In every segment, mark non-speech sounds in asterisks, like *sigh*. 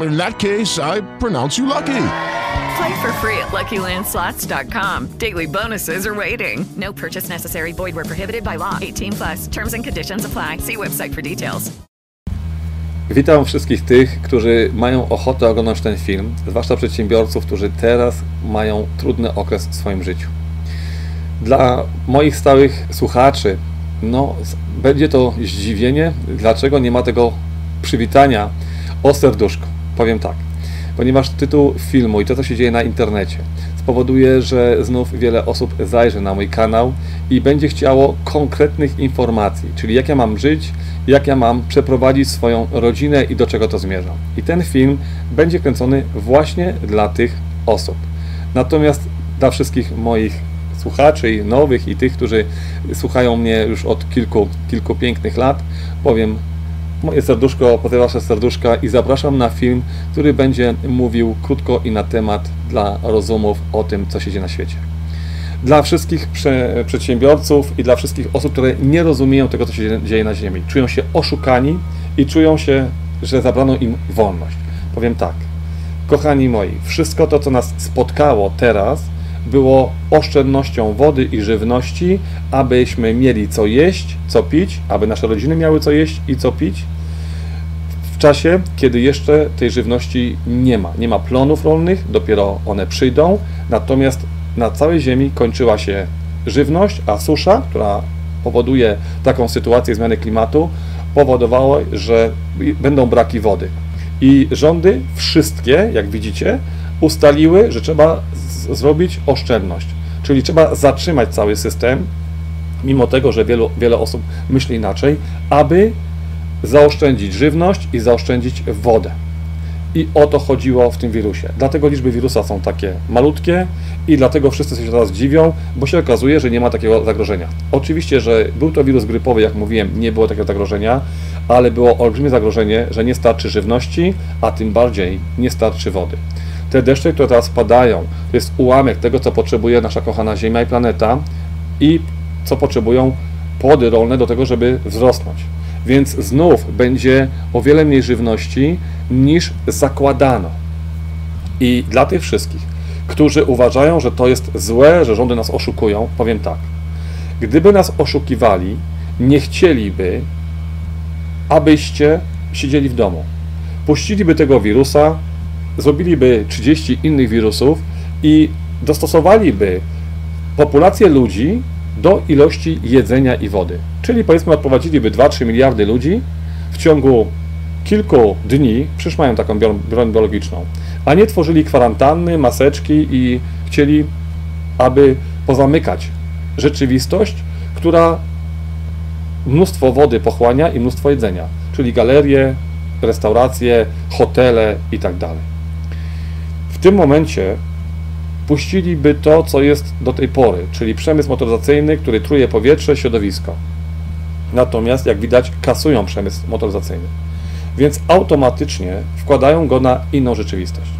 In that case, I pronounce you lucky. Play for free at LuckyLandSlots.com. Daily bonuses are waiting. No purchase necessary. Void where prohibited by law. 18 plus. Terms and conditions apply. See website for details. Witam wszystkich tych, którzy mają ochotę oglądać ten film, zwłaszcza przedsiębiorców, którzy teraz mają trudny okres w swoim życiu. Dla moich stałych słuchaczy, no, będzie to zdziwienie, dlaczego nie ma tego przywitania o serduszku. Powiem tak, ponieważ tytuł filmu i to, co się dzieje na internecie, spowoduje, że znów wiele osób zajrzy na mój kanał i będzie chciało konkretnych informacji, czyli jak ja mam żyć, jak ja mam przeprowadzić swoją rodzinę i do czego to zmierza. I ten film będzie kręcony właśnie dla tych osób. Natomiast dla wszystkich moich słuchaczy nowych i tych, którzy słuchają mnie już od kilku, kilku pięknych lat, powiem moje serduszko wasze serduszka i zapraszam na film, który będzie mówił krótko i na temat dla rozumów o tym, co się dzieje na świecie. Dla wszystkich prze, przedsiębiorców i dla wszystkich osób, które nie rozumieją tego, co się dzieje na Ziemi, czują się oszukani i czują się, że zabrano im wolność. Powiem tak, kochani moi, wszystko to, co nas spotkało teraz, było oszczędnością wody i żywności, abyśmy mieli co jeść, co pić, aby nasze rodziny miały co jeść i co pić, w czasie, kiedy jeszcze tej żywności nie ma. Nie ma plonów rolnych, dopiero one przyjdą, natomiast na całej Ziemi kończyła się żywność, a susza, która powoduje taką sytuację zmiany klimatu, powodowała, że będą braki wody. I rządy wszystkie, jak widzicie, ustaliły, że trzeba zrobić oszczędność, czyli trzeba zatrzymać cały system, mimo tego, że wielu, wiele osób myśli inaczej, aby zaoszczędzić żywność i zaoszczędzić wodę. I o to chodziło w tym wirusie. Dlatego liczby wirusa są takie malutkie i dlatego wszyscy się teraz dziwią, bo się okazuje, że nie ma takiego zagrożenia. Oczywiście, że był to wirus grypowy, jak mówiłem, nie było takiego zagrożenia, ale było olbrzymie zagrożenie, że nie starczy żywności, a tym bardziej nie starczy wody. Te deszcze, które teraz padają, to jest ułamek tego, co potrzebuje nasza kochana Ziemia i planeta i co potrzebują płody rolne do tego, żeby wzrosnąć. Więc znów będzie o wiele mniej żywności niż zakładano. I dla tych wszystkich, którzy uważają, że to jest złe, że rządy nas oszukują, powiem tak. Gdyby nas oszukiwali, nie chcieliby, abyście siedzieli w domu. Puściliby tego wirusa, zrobiliby 30 innych wirusów i dostosowaliby populację ludzi do ilości jedzenia i wody. Czyli powiedzmy odprowadziliby 2-3 miliardy ludzi w ciągu kilku dni, przecież mają taką broń biologiczną, a nie tworzyli kwarantanny, maseczki i chcieli, aby pozamykać rzeczywistość, która mnóstwo wody pochłania i mnóstwo jedzenia, czyli galerie, restauracje, hotele i tak tym momencie puściliby to, co jest do tej pory, czyli przemysł motoryzacyjny, który truje powietrze, środowisko. Natomiast, jak widać, kasują przemysł motoryzacyjny. Więc automatycznie wkładają go na inną rzeczywistość.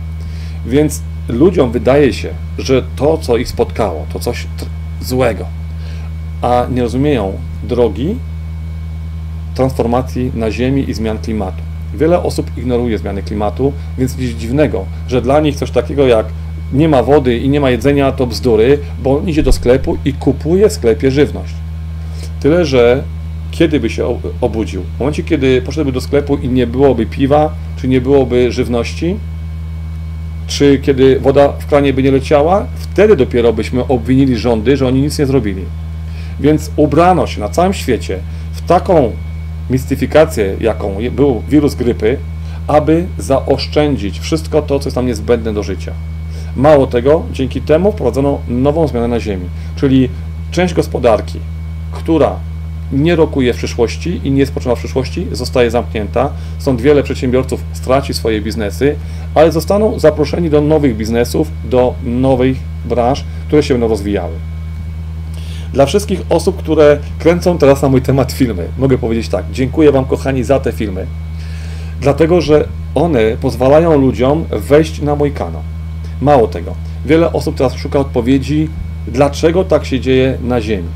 Więc ludziom wydaje się, że to, co ich spotkało, to coś złego, a nie rozumieją drogi transformacji na Ziemi i zmian klimatu. Wiele osób ignoruje zmiany klimatu, więc nic dziwnego, że dla nich coś takiego jak nie ma wody i nie ma jedzenia to bzdury, bo on idzie do sklepu i kupuje w sklepie żywność. Tyle, że kiedy by się obudził? W momencie, kiedy poszedłby do sklepu i nie byłoby piwa, czy nie byłoby żywności, czy kiedy woda w kranie by nie leciała, wtedy dopiero byśmy obwinili rządy, że oni nic nie zrobili. Więc ubrano się na całym świecie w taką mistyfikację, jaką był wirus grypy, aby zaoszczędzić wszystko to, co jest nam niezbędne do życia. Mało tego, dzięki temu wprowadzono nową zmianę na Ziemi, czyli część gospodarki, która nie rokuje w przyszłości i nie spoczywa w przyszłości, zostaje zamknięta. Stąd wiele przedsiębiorców straci swoje biznesy, ale zostaną zaproszeni do nowych biznesów, do nowych branż, które się będą rozwijały. Dla wszystkich osób, które kręcą teraz na mój temat filmy, mogę powiedzieć tak: dziękuję Wam, kochani, za te filmy, dlatego że one pozwalają ludziom wejść na mój kanał. Mało tego, wiele osób teraz szuka odpowiedzi, dlaczego tak się dzieje na Ziemi.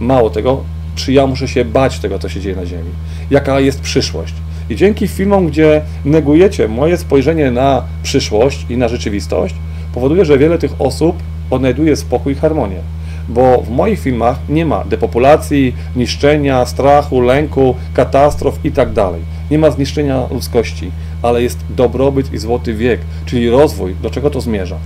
Mało tego, czy ja muszę się bać tego, co się dzieje na Ziemi, jaka jest przyszłość. I dzięki filmom, gdzie negujecie moje spojrzenie na przyszłość i na rzeczywistość, powoduje, że wiele tych osób odnajduje spokój i harmonię. Bo w moich filmach nie ma depopulacji, niszczenia, strachu, lęku, katastrof i tak. Nie ma zniszczenia ludzkości, ale jest dobrobyt i złoty wiek, czyli rozwój, do czego to zmierza.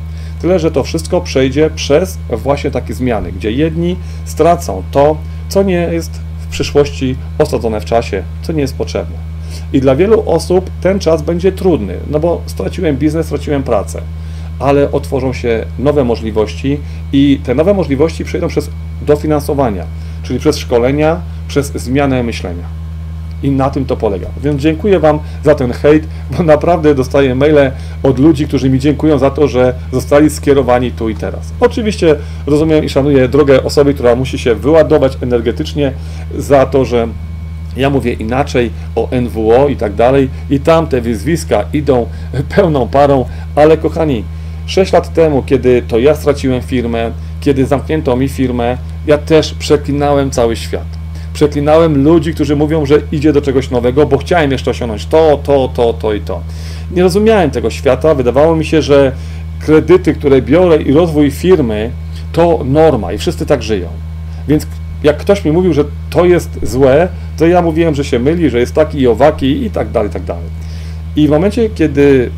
Tyle, że to wszystko przejdzie przez właśnie takie zmiany, gdzie jedni stracą to, co nie jest w przyszłości osadzone w czasie, co nie jest potrzebne. I dla wielu osób ten czas będzie trudny, no bo straciłem biznes, straciłem pracę, ale otworzą się nowe możliwości i te nowe możliwości przejdą przez dofinansowania, czyli przez szkolenia, przez zmianę myślenia. I na tym to polega. Więc dziękuję Wam za ten hejt, bo naprawdę dostaję maile od ludzi, którzy mi dziękują za to, że zostali skierowani tu i teraz. Oczywiście rozumiem i szanuję drogę osoby, która musi się wyładować energetycznie za to, że ja mówię inaczej o NWO i tak dalej, i tam te wyzwiska idą *laughs* pełną parą, ale kochani, 6 lat temu, kiedy to ja straciłem firmę, kiedy zamknięto mi firmę, ja też przeklinałem cały świat. Przeklinałem ludzi, którzy mówią, że idzie do czegoś nowego, bo chciałem jeszcze osiągnąć to, to, to, to i to. Nie rozumiałem tego świata. Wydawało mi się, że kredyty, które biorę i rozwój firmy to norma i wszyscy tak żyją. Więc jak ktoś mi mówił, że to jest złe, to ja mówiłem, że się myli, że jest taki i owaki i tak dalej, i tak dalej. I w momencie, kiedy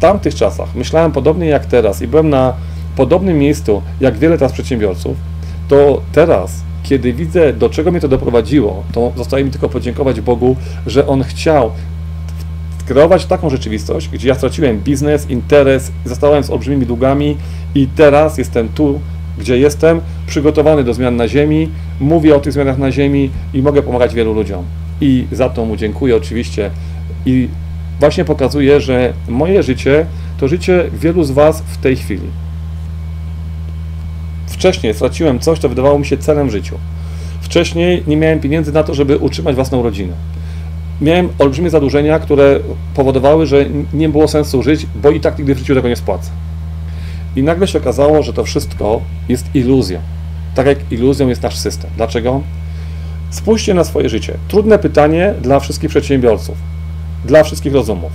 tamtych czasach myślałem podobnie jak teraz i byłem na podobnym miejscu jak wiele teraz przedsiębiorców, to teraz, kiedy widzę, do czego mnie to doprowadziło, to zostaje mi tylko podziękować Bogu, że On chciał kreować taką rzeczywistość, gdzie ja straciłem biznes, interes, zostałem z olbrzymimi długami i teraz jestem tu, gdzie jestem, przygotowany do zmian na ziemi, mówię o tych zmianach na ziemi i mogę pomagać wielu ludziom. I za to mu dziękuję oczywiście. I właśnie pokazuję, że moje życie to życie wielu z Was w tej chwili. Wcześniej straciłem coś, co wydawało mi się celem w życiu. Wcześniej nie miałem pieniędzy na to, żeby utrzymać własną rodzinę. Miałem olbrzymie zadłużenia, które powodowały, że nie było sensu żyć, bo i tak nigdy w życiu tego nie spłacę. I nagle się okazało, że to wszystko jest iluzją. Tak jak iluzją jest nasz system. Dlaczego? Spójrzcie na swoje życie. Trudne pytanie dla wszystkich przedsiębiorców, dla wszystkich rozumów.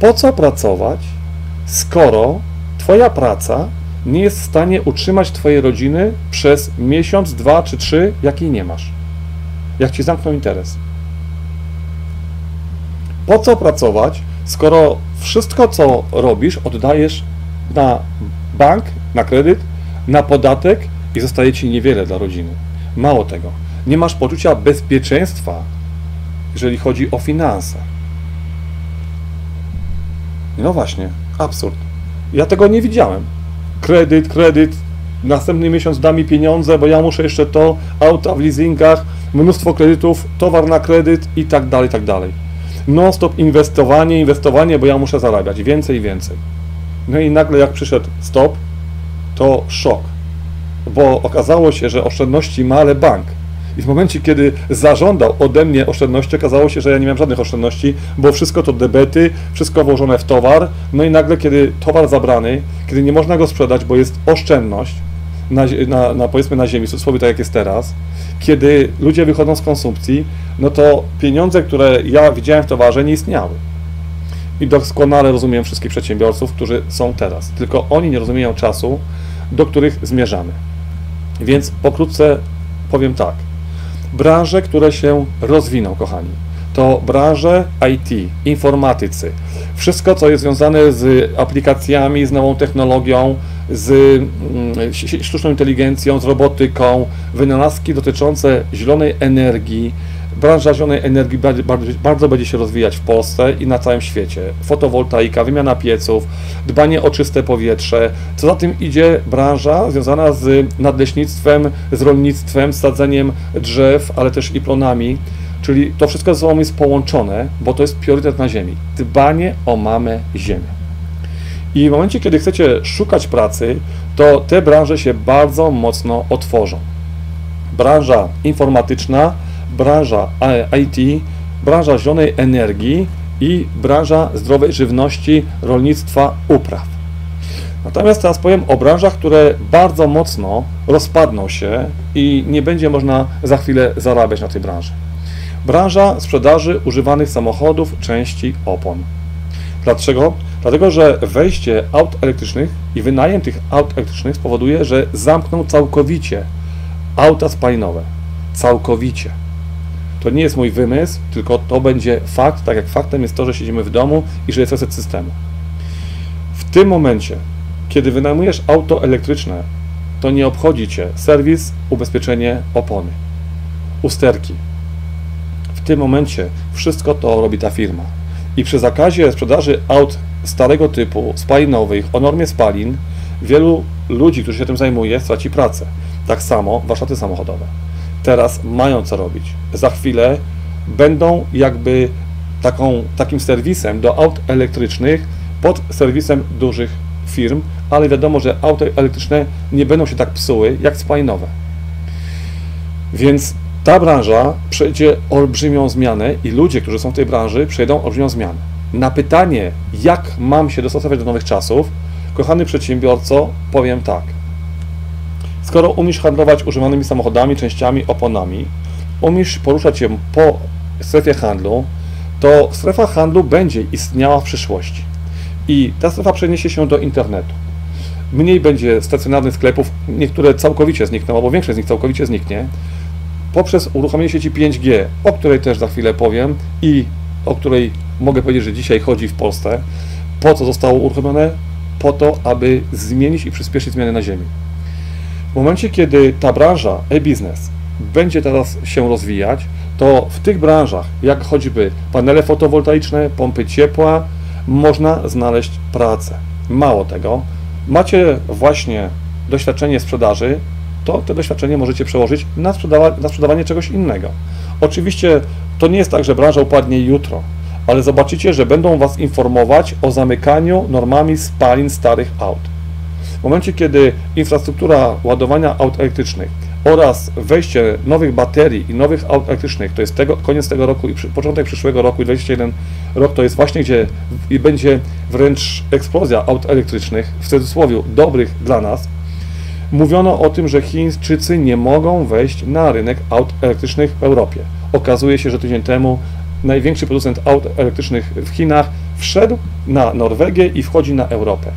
Po co pracować, skoro Twoja praca nie jest w stanie utrzymać Twojej rodziny przez miesiąc, dwa czy trzy, jakiej nie masz? Jak Ci zamkną interes? Po co pracować, skoro wszystko, co robisz, oddajesz na bank, na kredyt, na podatek i zostaje Ci niewiele dla rodziny? Mało tego, nie masz poczucia bezpieczeństwa, jeżeli chodzi o finanse. No właśnie, absurd. Ja tego nie widziałem. Kredyt, kredyt, następny miesiąc da mi pieniądze, bo ja muszę jeszcze to, auta w leasingach, mnóstwo kredytów, towar na kredyt i tak dalej, tak dalej. Non-stop inwestowanie, inwestowanie, bo ja muszę zarabiać więcej i więcej. No i nagle jak przyszedł stop, to szok, bo okazało się, że oszczędności ma, ale bank. I w momencie, kiedy zażądał ode mnie oszczędności, okazało się, że ja nie miałem żadnych oszczędności, bo wszystko to debety, wszystko włożone w towar. No i nagle, kiedy towar zabrany, kiedy nie można go sprzedać, bo jest oszczędność, na, na, na powiedzmy na ziemi, cudzysłowie tak jak jest teraz, kiedy ludzie wychodzą z konsumpcji, no to pieniądze, które ja widziałem w towarze, nie istniały. I doskonale rozumiem wszystkich przedsiębiorców, którzy są teraz. Tylko oni nie rozumieją czasu, do których zmierzamy. Więc pokrótce powiem tak. Branże, które się rozwiną, kochani, to branże IT, informatycy. Wszystko, co jest związane z aplikacjami, z nową technologią, z mm, sztuczną inteligencją, z robotyką, wynalazki dotyczące zielonej energii, branża zielonej energii bardzo, będzie się rozwijać w Polsce i na całym świecie. Fotowoltaika, wymiana pieców, dbanie o czyste powietrze. Co za tym idzie branża związana z nadleśnictwem, z rolnictwem, sadzeniem drzew, ale też i plonami. Czyli to wszystko ze sobą jest połączone, bo to jest priorytet na Ziemi. Dbanie o mamę Ziemię. I w momencie, kiedy chcecie szukać pracy, to te branże się bardzo mocno otworzą. Branża informatyczna, branża IT, branża zielonej energii i branża zdrowej żywności, rolnictwa, upraw. Natomiast teraz powiem o branżach, które bardzo mocno rozpadną się i nie będzie można za chwilę zarabiać na tej branży. Branża sprzedaży używanych samochodów, części, opon. Dlaczego? Dlatego, że wejście aut elektrycznych i wynajem tych aut elektrycznych spowoduje, że zamkną całkowicie auta spalinowe. Całkowicie. To nie jest mój wymysł, tylko to będzie fakt, tak jak faktem jest to, że siedzimy w domu i że jest reset systemu. W tym momencie, kiedy wynajmujesz auto elektryczne, to nie obchodzi Cię serwis, ubezpieczenie, opony, usterki. W tym momencie wszystko to robi ta firma. I przy zakazie sprzedaży aut starego typu, spalinowych, o normie spalin, wielu ludzi, którzy się tym zajmuje, straci pracę. Tak samo warsztaty samochodowe. Teraz mają co robić. Za chwilę będą jakby taką, takim serwisem do aut elektrycznych pod serwisem dużych firm, ale wiadomo, że auta elektryczne nie będą się tak psuły jak spalinowe. Więc ta branża przejdzie olbrzymią zmianę i ludzie, którzy są w tej branży, przejdą olbrzymią zmianę. Na pytanie, jak mam się dostosować do nowych czasów, kochany przedsiębiorco, powiem tak. Skoro umiesz handlować używanymi samochodami, częściami, oponami, umiesz poruszać się po strefie handlu, to strefa handlu będzie istniała w przyszłości. I ta strefa przeniesie się do internetu. Mniej będzie stacjonarnych sklepów, niektóre całkowicie znikną, albo większość z nich całkowicie zniknie, poprzez uruchomienie sieci 5G, o której też za chwilę powiem i o której mogę powiedzieć, że dzisiaj chodzi w Polsce. Po co zostało uruchomione? Po to, aby zmienić i przyspieszyć zmiany na Ziemi. W momencie, kiedy ta branża e-business będzie teraz się rozwijać, to w tych branżach, jak choćby panele fotowoltaiczne, pompy ciepła, można znaleźć pracę. Mało tego, macie właśnie doświadczenie sprzedaży, to te doświadczenie możecie przełożyć na, sprzedawa na sprzedawanie czegoś innego. Oczywiście to nie jest tak, że branża upadnie jutro, ale zobaczycie, że będą Was informować o zamykaniu normami spalin starych aut. Momencie, kiedy infrastruktura ładowania aut elektrycznych oraz wejście nowych baterii i nowych aut elektrycznych, to jest tego, koniec tego roku i przy, początek przyszłego roku, 21 rok, to jest właśnie gdzie i będzie wręcz eksplozja aut elektrycznych, w cudzysłowie dobrych dla nas, mówiono o tym, że Chińczycy nie mogą wejść na rynek aut elektrycznych w Europie. Okazuje się, że tydzień temu największy producent aut elektrycznych w Chinach wszedł na Norwegię i wchodzi na Europę.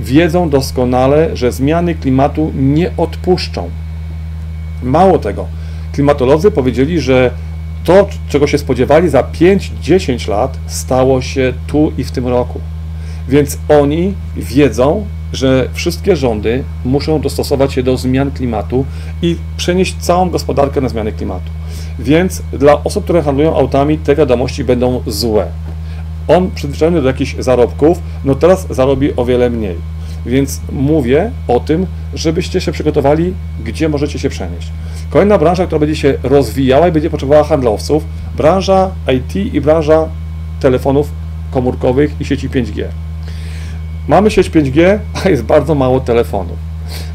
Wiedzą doskonale, że zmiany klimatu nie odpuszczą. Mało tego, klimatolodzy powiedzieli, że to, czego się spodziewali za 5-10 lat, stało się tu i w tym roku. Więc oni wiedzą, że wszystkie rządy muszą dostosować się do zmian klimatu i przenieść całą gospodarkę na zmiany klimatu. Więc dla osób, które handlują autami, te wiadomości będą złe. On przyzwyczajony do jakichś zarobków, no teraz zarobi o wiele mniej. Więc mówię o tym, żebyście się przygotowali, gdzie możecie się przenieść. Kolejna branża, która będzie się rozwijała i będzie potrzebowała handlowców, branża IT i branża telefonów komórkowych i sieci 5G. Mamy sieć 5G, a jest bardzo mało telefonów.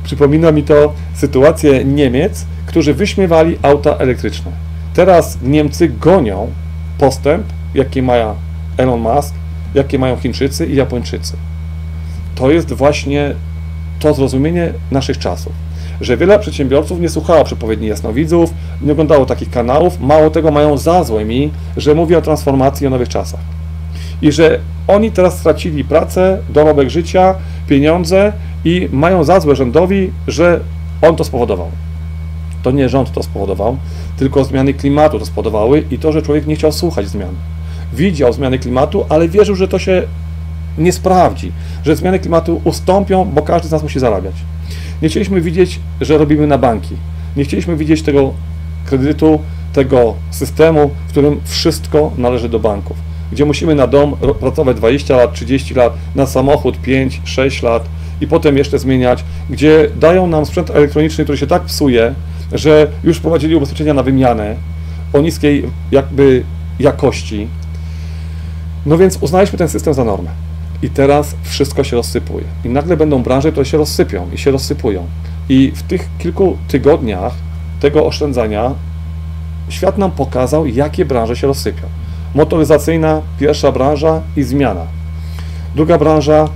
Przypomina mi to sytuację Niemiec, którzy wyśmiewali auta elektryczne. Teraz Niemcy gonią postęp, jaki ma Elon Musk, jakie mają Chińczycy i Japończycy. To jest właśnie to zrozumienie naszych czasów, że wiele przedsiębiorców nie słuchało przepowiedni jasnowidzów, nie oglądało takich kanałów, mało tego mają za złe mi, że mówię o transformacji i o nowych czasach. I że oni teraz stracili pracę, dorobek życia, pieniądze i mają za złe rządowi, że on to spowodował. To nie rząd to spowodował, tylko zmiany klimatu to spowodowały i to, że człowiek nie chciał słuchać zmian. Widział zmiany klimatu, ale wierzył, że to się nie sprawdzi, że zmiany klimatu ustąpią, bo każdy z nas musi zarabiać. Nie chcieliśmy widzieć, że robimy na banki. Nie chcieliśmy widzieć tego kredytu tego systemu, w którym wszystko należy do banków. Gdzie musimy na dom pracować 20 lat, 30 lat, na samochód 5, 6 lat i potem jeszcze zmieniać, gdzie dają nam sprzęt elektroniczny, który się tak psuje, że już wprowadzili ubezpieczenia na wymianę o niskiej jakby jakości. No więc uznaliśmy ten system za normę. I teraz wszystko się rozsypuje. I nagle będą branże, które się rozsypią i się rozsypują. I w tych kilku tygodniach tego oszczędzania świat nam pokazał, jakie branże się rozsypią. Motoryzacyjna, pierwsza branża i zmiana. Druga branża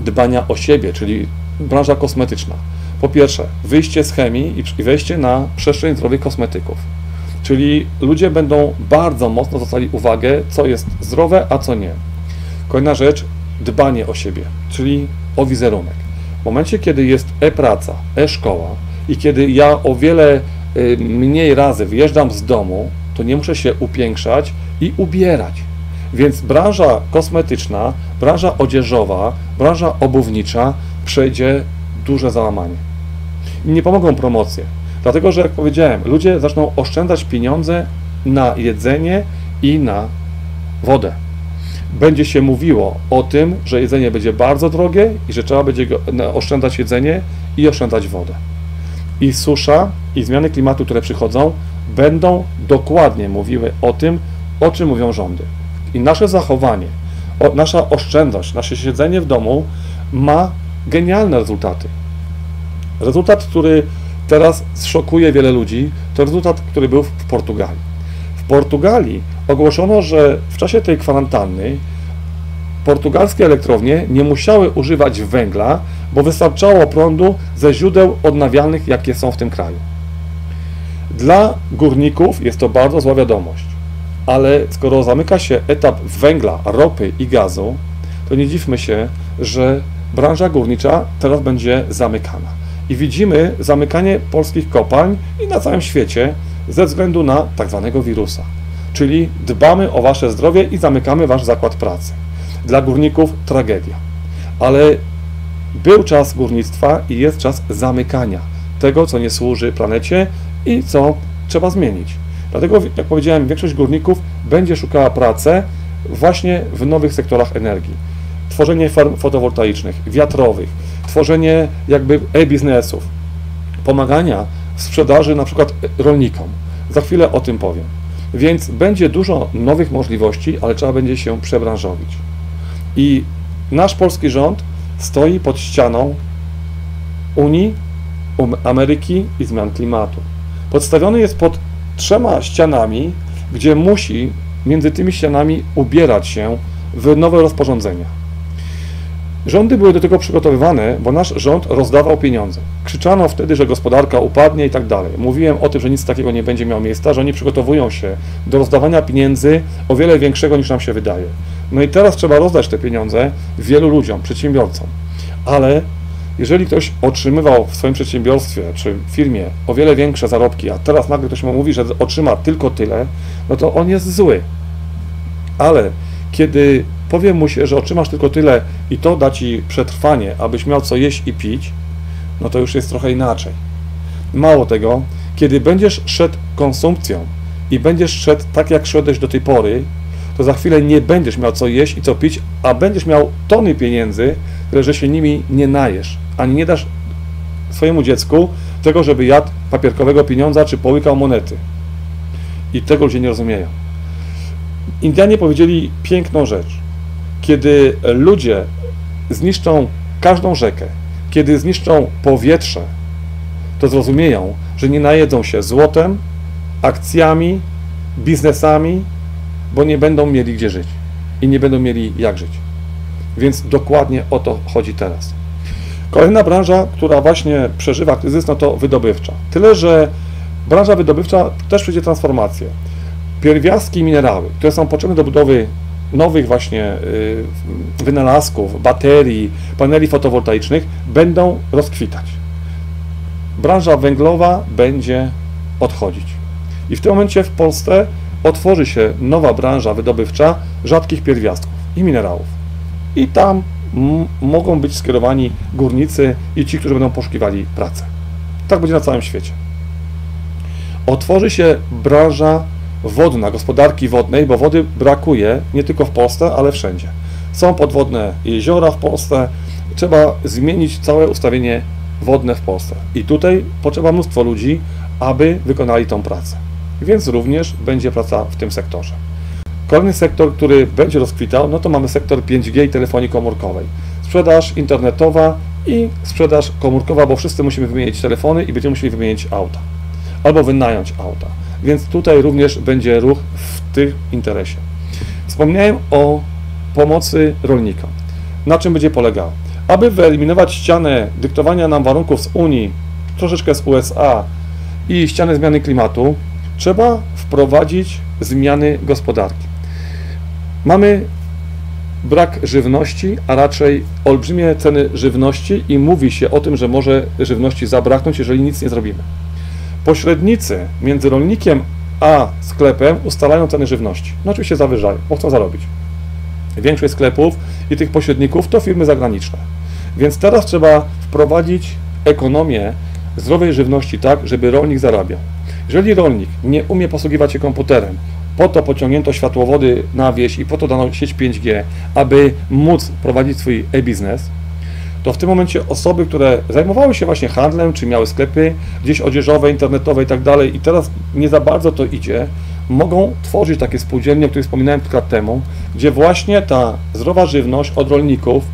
dbania o siebie, czyli branża kosmetyczna. Po pierwsze, wyjście z chemii i- wejście na przestrzeń zdrowych kosmetyków. Czyli ludzie będą bardzo mocno zwracali uwagę, co jest zdrowe, a co nie. Kolejna rzecz, dbanie o siebie, czyli o wizerunek. W momencie, kiedy jest e-praca, e-szkoła i kiedy ja o wiele y, mniej razy wyjeżdżam z domu, to nie muszę się upiększać i ubierać. Więc branża kosmetyczna, branża odzieżowa, branża obuwnicza przejdzie duże załamanie. I nie pomogą promocje. Dlatego, że jak powiedziałem, ludzie zaczną oszczędzać pieniądze na jedzenie i na wodę. Będzie się mówiło o tym, że jedzenie będzie bardzo drogie i że trzeba będzie oszczędzać jedzenie i oszczędzać wodę. I susza, i zmiany klimatu, które przychodzą, będą dokładnie mówiły o tym, o czym mówią rządy. I nasze zachowanie, o, nasza oszczędność, nasze siedzenie w domu ma genialne rezultaty. Rezultat, który teraz szokuje wiele ludzi, to rezultat, który był w Portugalii. W Portugalii ogłoszono, że w czasie tej kwarantanny portugalskie elektrownie nie musiały używać węgla, bo wystarczało prądu ze źródeł odnawialnych, jakie są w tym kraju. Dla górników jest to bardzo zła wiadomość, ale skoro zamyka się etap węgla, ropy i gazu, to nie dziwmy się, że branża górnicza teraz będzie zamykana. I widzimy zamykanie polskich kopalń i na całym świecie ze względu na tak zwanego wirusa. Czyli dbamy o wasze zdrowie i zamykamy wasz zakład pracy. Dla górników tragedia. Ale był czas górnictwa i jest czas zamykania tego, co nie służy planecie i co trzeba zmienić. Dlatego, jak powiedziałem, większość górników będzie szukała pracy właśnie w nowych sektorach energii. Tworzenie farm fotowoltaicznych, wiatrowych, tworzenie jakby e-biznesów, pomagania w sprzedaży na przykład rolnikom. Za chwilę o tym powiem. Więc będzie dużo nowych możliwości, ale trzeba będzie się przebranżowić. I nasz polski rząd stoi pod ścianą Unii, Um- Ameryki i zmian klimatu. Podstawiony jest pod trzema ścianami, gdzie musi między tymi ścianami ubierać się w nowe rozporządzenia. Rządy były do tego przygotowywane, bo nasz rząd rozdawał pieniądze. Krzyczano wtedy, że gospodarka upadnie i tak dalej. Mówiłem o tym, że nic takiego nie będzie miało miejsca, że oni przygotowują się do rozdawania pieniędzy o wiele większego niż nam się wydaje. No i teraz trzeba rozdać te pieniądze wielu ludziom, przedsiębiorcom. Ale jeżeli ktoś otrzymywał w swoim przedsiębiorstwie czy firmie o wiele większe zarobki, a teraz nagle ktoś mu mówi, że otrzyma tylko tyle, no to on jest zły. Ale kiedy powie mu się, że otrzymasz tylko tyle i to da ci przetrwanie, abyś miał co jeść i pić, no to już jest trochę inaczej. Mało tego, kiedy będziesz szedł konsumpcją i będziesz szedł tak, jak szedłeś do tej pory, to za chwilę nie będziesz miał co jeść i co pić, a będziesz miał tony pieniędzy, które że się nimi nie najesz, ani nie dasz swojemu dziecku tego, żeby jadł papierkowego pieniądza czy połykał monety. I tego ludzie nie rozumieją. Indianie powiedzieli piękną rzecz. Kiedy ludzie zniszczą każdą rzekę, kiedy zniszczą powietrze, to zrozumieją, że nie najedzą się złotem, akcjami, biznesami, bo nie będą mieli gdzie żyć i nie będą mieli jak żyć. Więc dokładnie o to chodzi teraz. Kolejna branża, która właśnie przeżywa kryzys, no to wydobywcza. Tyle, że branża wydobywcza też przejdzie transformację. Pierwiastki i minerały, które są potrzebne do budowy nowych właśnie y, wynalazków, baterii, paneli fotowoltaicznych, będą rozkwitać. Branża węglowa będzie odchodzić. I w tym momencie w Polsce otworzy się nowa branża wydobywcza rzadkich pierwiastków i minerałów. I tam mogą być skierowani górnicy i ci, którzy będą poszukiwali pracy. Tak będzie na całym świecie. otworzy się branża wodna, gospodarki wodnej, bo wody brakuje nie tylko w Polsce, ale wszędzie. Są podwodne jeziora w Polsce, trzeba zmienić całe ustawienie wodne w Polsce. I tutaj potrzeba mnóstwo ludzi, aby wykonali tą pracę. Więc również będzie praca w tym sektorze. Kolejny sektor, który będzie rozkwitał, no to mamy sektor 5G i telefonii komórkowej. Sprzedaż internetowa i sprzedaż komórkowa, bo wszyscy musimy wymienić telefony i będziemy musieli wymienić auta. Albo wynająć auta. Więc tutaj również będzie ruch w tym interesie. Wspomniałem o pomocy rolnikom. Na czym będzie polegało? Aby wyeliminować ścianę dyktowania nam warunków z Unii, troszeczkę z USA i ścianę zmiany klimatu, trzeba wprowadzić zmiany gospodarki. Mamy brak żywności, a raczej olbrzymie ceny żywności i mówi się o tym, że może żywności zabraknąć, jeżeli nic nie zrobimy. Pośrednicy między rolnikiem a sklepem ustalają ceny żywności. No oczywiście zawyżają, bo chcą zarobić. Większość sklepów i tych pośredników to firmy zagraniczne. Więc teraz trzeba wprowadzić ekonomię zdrowej żywności tak, żeby rolnik zarabiał. Jeżeli rolnik nie umie posługiwać się komputerem, po to pociągnięto światłowody na wieś i po to dano sieć 5G, aby móc prowadzić swój e-biznes, to w tym momencie osoby, które zajmowały się właśnie handlem, czy miały sklepy gdzieś odzieżowe, internetowe i tak dalej, i teraz nie za bardzo to idzie, mogą tworzyć takie spółdzielnie, o których wspominałem kilka lat temu, gdzie właśnie ta zdrowa żywność od rolników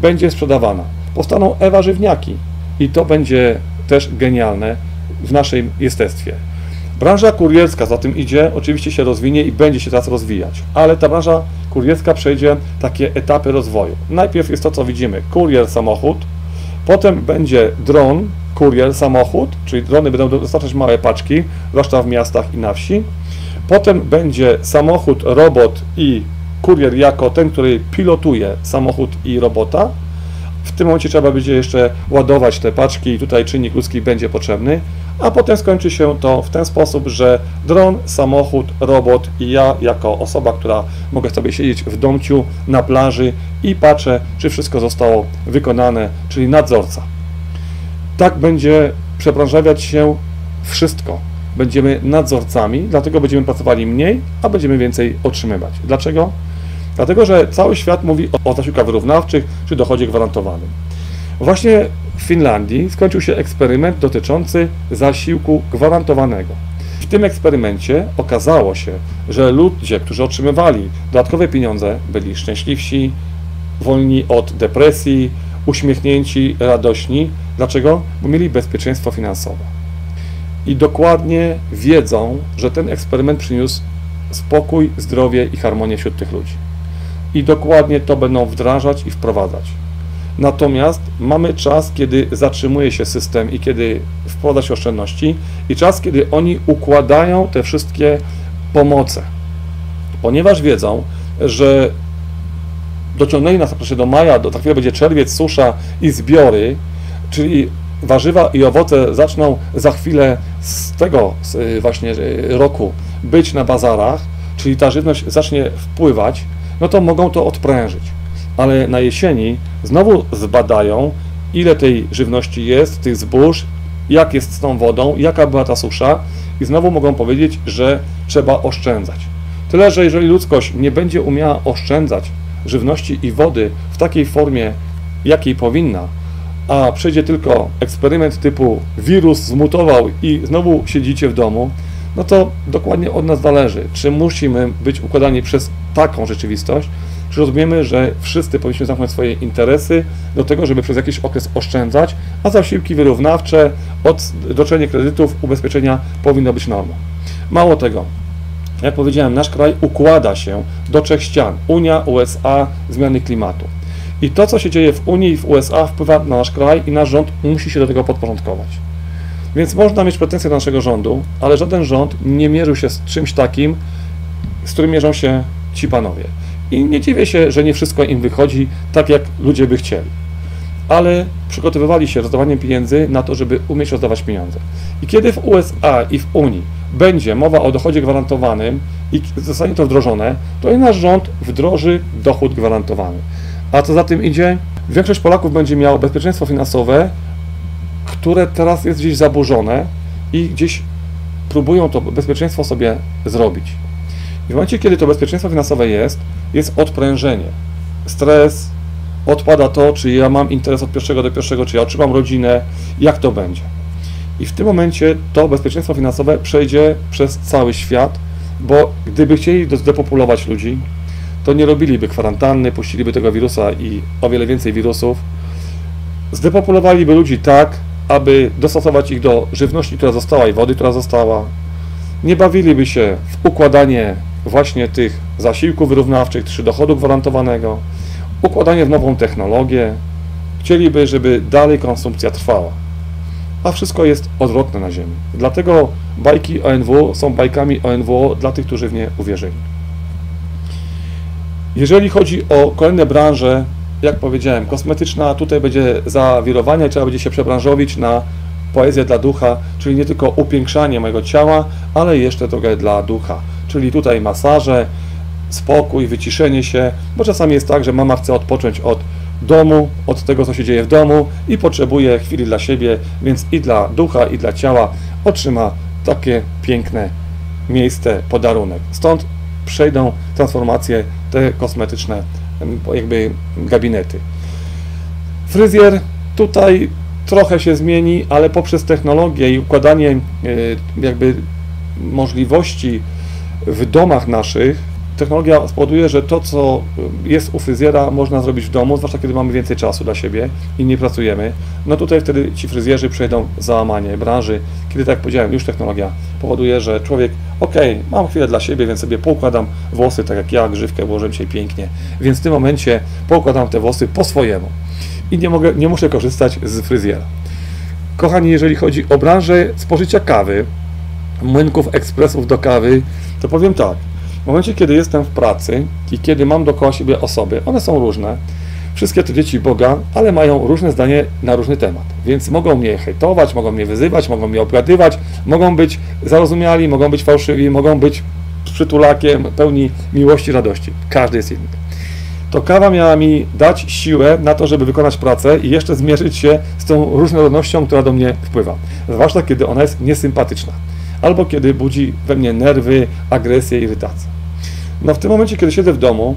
będzie sprzedawana. Powstaną ewarzywniaki i to będzie też genialne w naszym jestestwie. Branża kurierska za tym idzie, oczywiście się rozwinie i będzie się teraz rozwijać, ale ta branża kurierska przejdzie takie etapy rozwoju. Najpierw jest to, co widzimy, kurier samochód, potem będzie dron, kurier samochód, czyli drony będą dostarczać małe paczki, zwłaszcza w miastach i na wsi. Potem będzie samochód, robot i kurier jako ten, który pilotuje samochód i robota. W tym momencie trzeba będzie jeszcze ładować te paczki i tutaj czynnik ludzki będzie potrzebny, a potem skończy się to w ten sposób, że dron, samochód, robot i ja jako osoba, która mogę sobie siedzieć w domciu na plaży i patrzę, czy wszystko zostało wykonane, czyli nadzorca. Tak będzie przebranżawiać się wszystko. Będziemy nadzorcami, dlatego będziemy pracowali mniej, a będziemy więcej otrzymywać. Dlaczego? Dlatego, że cały świat mówi o zasiłkach wyrównawczych czy dochodzie gwarantowanym. Właśnie w Finlandii skończył się eksperyment dotyczący zasiłku gwarantowanego. W tym eksperymencie okazało się, że ludzie, którzy otrzymywali dodatkowe pieniądze, byli szczęśliwsi, wolni od depresji, uśmiechnięci, radośni. Dlaczego? Bo mieli bezpieczeństwo finansowe. I dokładnie wiedzą, że ten eksperyment przyniósł spokój, zdrowie i harmonię wśród tych ludzi. I dokładnie to będą wdrażać i wprowadzać. Natomiast mamy czas, kiedy zatrzymuje się system i kiedy wprowadza się oszczędności, i czas, kiedy oni układają te wszystkie pomoce. Ponieważ wiedzą, że dociągnęli nas do maja, do tak będzie czerwiec, susza i zbiory, czyli warzywa i owoce zaczną za chwilę z tego właśnie roku być na bazarach, czyli ta żywność zacznie wpływać, no to mogą to odprężyć. Ale na jesieni znowu zbadają, ile tej żywności jest, tych zbóż, jak jest z tą wodą, jaka była ta susza i znowu mogą powiedzieć, że trzeba oszczędzać. Tyle, że jeżeli ludzkość nie będzie umiała oszczędzać żywności i wody w takiej formie, jakiej powinna, a przejdzie tylko eksperyment typu wirus zmutował i znowu siedzicie w domu, no to dokładnie od nas zależy, czy musimy być układani przez taką rzeczywistość, czy rozumiemy, że wszyscy powinniśmy zamknąć swoje interesy do tego, żeby przez jakiś okres oszczędzać, a zasiłki wyrównawcze, odroczenie kredytów, ubezpieczenia powinno być normą. Mało tego, jak powiedziałem, nasz kraj układa się do trzech ścian: Unia, USA, zmiany klimatu. I to, co się dzieje w Unii i w USA, wpływa na nasz kraj i nasz rząd musi się do tego podporządkować. Więc można mieć pretensje do naszego rządu, ale żaden rząd nie mierzył się z czymś takim, z którym mierzą się ci panowie. I nie dziwię się, że nie wszystko im wychodzi tak, jak ludzie by chcieli. Ale przygotowywali się rozdawaniem pieniędzy na to, żeby umieć rozdawać pieniądze. I kiedy w USA i w Unii będzie mowa o dochodzie gwarantowanym i zostanie to wdrożone, to i nasz rząd wdroży dochód gwarantowany. A co za tym idzie? Większość Polaków będzie miało bezpieczeństwo finansowe, które teraz jest gdzieś zaburzone i gdzieś próbują to bezpieczeństwo sobie zrobić. I w momencie, kiedy to bezpieczeństwo finansowe jest, jest odprężenie. Stres, odpada to, czy ja mam interes od pierwszego do pierwszego, czy ja otrzymam rodzinę, jak to będzie. I w tym momencie to bezpieczeństwo finansowe przejdzie przez cały świat, bo gdyby chcieli zdepopulować ludzi, to nie robiliby kwarantanny, puściliby tego wirusa i o wiele więcej wirusów. Zdepopulowaliby ludzi tak, aby dostosować ich do żywności, która została i wody, która została. Nie bawiliby się w układanie właśnie tych zasiłków wyrównawczych czy dochodu gwarantowanego, układanie w nową technologię. Chcieliby, żeby dalej konsumpcja trwała. A wszystko jest odwrotne na Ziemi. Dlatego bajki ONW są bajkami ONW dla tych, którzy w nie uwierzyli. Jeżeli chodzi o kolejne branże, jak powiedziałem, kosmetyczna, tutaj będzie zawirowanie, trzeba będzie się przebranżowić na poezję dla ducha, czyli nie tylko upiększanie mojego ciała, ale jeszcze trochę dla ducha. Czyli tutaj masaże, spokój, wyciszenie się, bo czasami jest tak, że mama chce odpocząć od domu, od tego, co się dzieje w domu i potrzebuje chwili dla siebie, więc i dla ducha, i dla ciała otrzyma takie piękne miejsce, podarunek. Stąd przejdą transformacje te kosmetyczne, jakby gabinety. Fryzjer tutaj trochę się zmieni, ale poprzez technologię i układanie e, jakby możliwości w domach naszych, technologia spowoduje, że to, co jest u fryzjera, można zrobić w domu, zwłaszcza kiedy mamy więcej czasu dla siebie i nie pracujemy. No tutaj wtedy ci fryzjerzy przejdą załamanie branży, kiedy, tak jak powiedziałem, już technologia powoduje, że człowiek, ok, mam chwilę dla siebie, więc sobie poukładam włosy, tak jak ja, grzywkę włożę dzisiaj pięknie, więc w tym momencie poukładam te włosy po swojemu. I nie, mogę, nie muszę korzystać z fryzjera. Kochani, jeżeli chodzi o branżę spożycia kawy, młynków, ekspresów do kawy, to powiem tak, w momencie, kiedy jestem w pracy i kiedy mam dookoła siebie osoby, one są różne, wszystkie to dzieci Boga, ale mają różne zdanie na różny temat. Więc mogą mnie hejtować, mogą mnie wyzywać, mogą mnie obgadywać, mogą być zarozumiali, mogą być fałszywi, mogą być przytulakiem, pełni miłości, radości. Każdy jest inny. To kawa miała mi dać siłę na to, żeby wykonać pracę i jeszcze zmierzyć się z tą różnorodnością, która do mnie wpływa. Zwłaszcza kiedy ona jest niesympatyczna. Albo kiedy budzi we mnie nerwy, agresję, irytację. No w tym momencie, kiedy siedzę w domu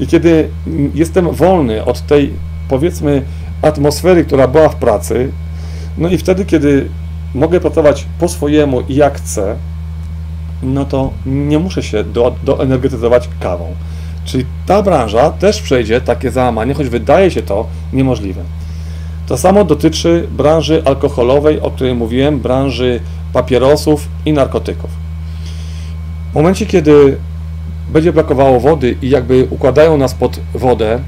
i kiedy jestem wolny od tej, powiedzmy, atmosfery, która była w pracy, no i wtedy, kiedy mogę pracować po swojemu i jak chcę, no to nie muszę się do, doenergetyzować kawą. Czyli ta branża też przejdzie takie załamanie, choć wydaje się to niemożliwe. To samo dotyczy branży alkoholowej, o której mówiłem, branży papierosów i narkotyków. W momencie, kiedy będzie brakowało wody i jakby układają nas pod wodę,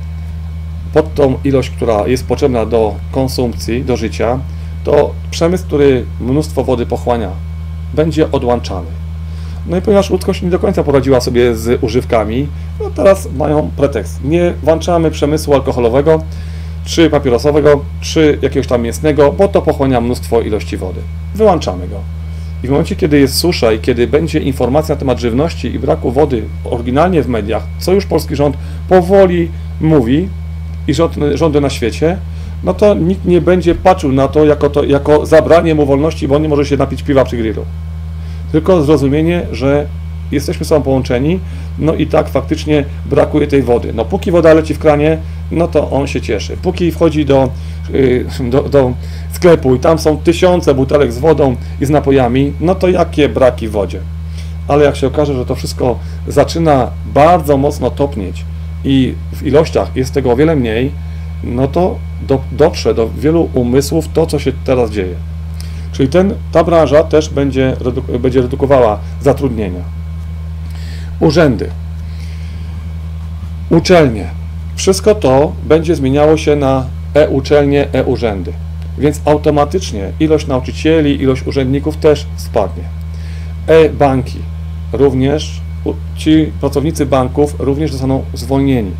pod tą ilość, która jest potrzebna do konsumpcji, do życia, to przemysł, który mnóstwo wody pochłania, będzie odłączany. No i ponieważ ludzkość nie do końca poradziła sobie z używkami, no teraz mają pretekst. Nie włączamy przemysłu alkoholowego, czy papierosowego, czy jakiegoś tam mięsnego, bo to pochłania mnóstwo ilości wody. Wyłączamy go. I w momencie, kiedy jest susza i kiedy będzie informacja na temat żywności i braku wody oryginalnie w mediach, co już polski rząd powoli mówi i rządy, rządy na świecie, no to nikt nie będzie patrzył na to jako, to jako zabranie mu wolności, bo on nie może się napić piwa przy grillu. Tylko zrozumienie, że jesteśmy sobą połączeni, no i tak faktycznie brakuje tej wody. No póki woda leci w kranie, no to on się cieszy. Póki wchodzi do, y, do, do sklepu i tam są tysiące butelek z wodą i z napojami, no to jakie braki w wodzie? Ale jak się okaże, że to wszystko zaczyna bardzo mocno topnieć i w ilościach jest tego o wiele mniej, no to do, dotrze do wielu umysłów to, co się teraz dzieje. Czyli ten, ta branża też będzie, będzie redukowała zatrudnienia. Urzędy, uczelnie. Wszystko to będzie zmieniało się na e-uczelnie, e-urzędy. Więc automatycznie ilość nauczycieli, ilość urzędników też spadnie. E-banki również, ci pracownicy banków również zostaną zwolnieni.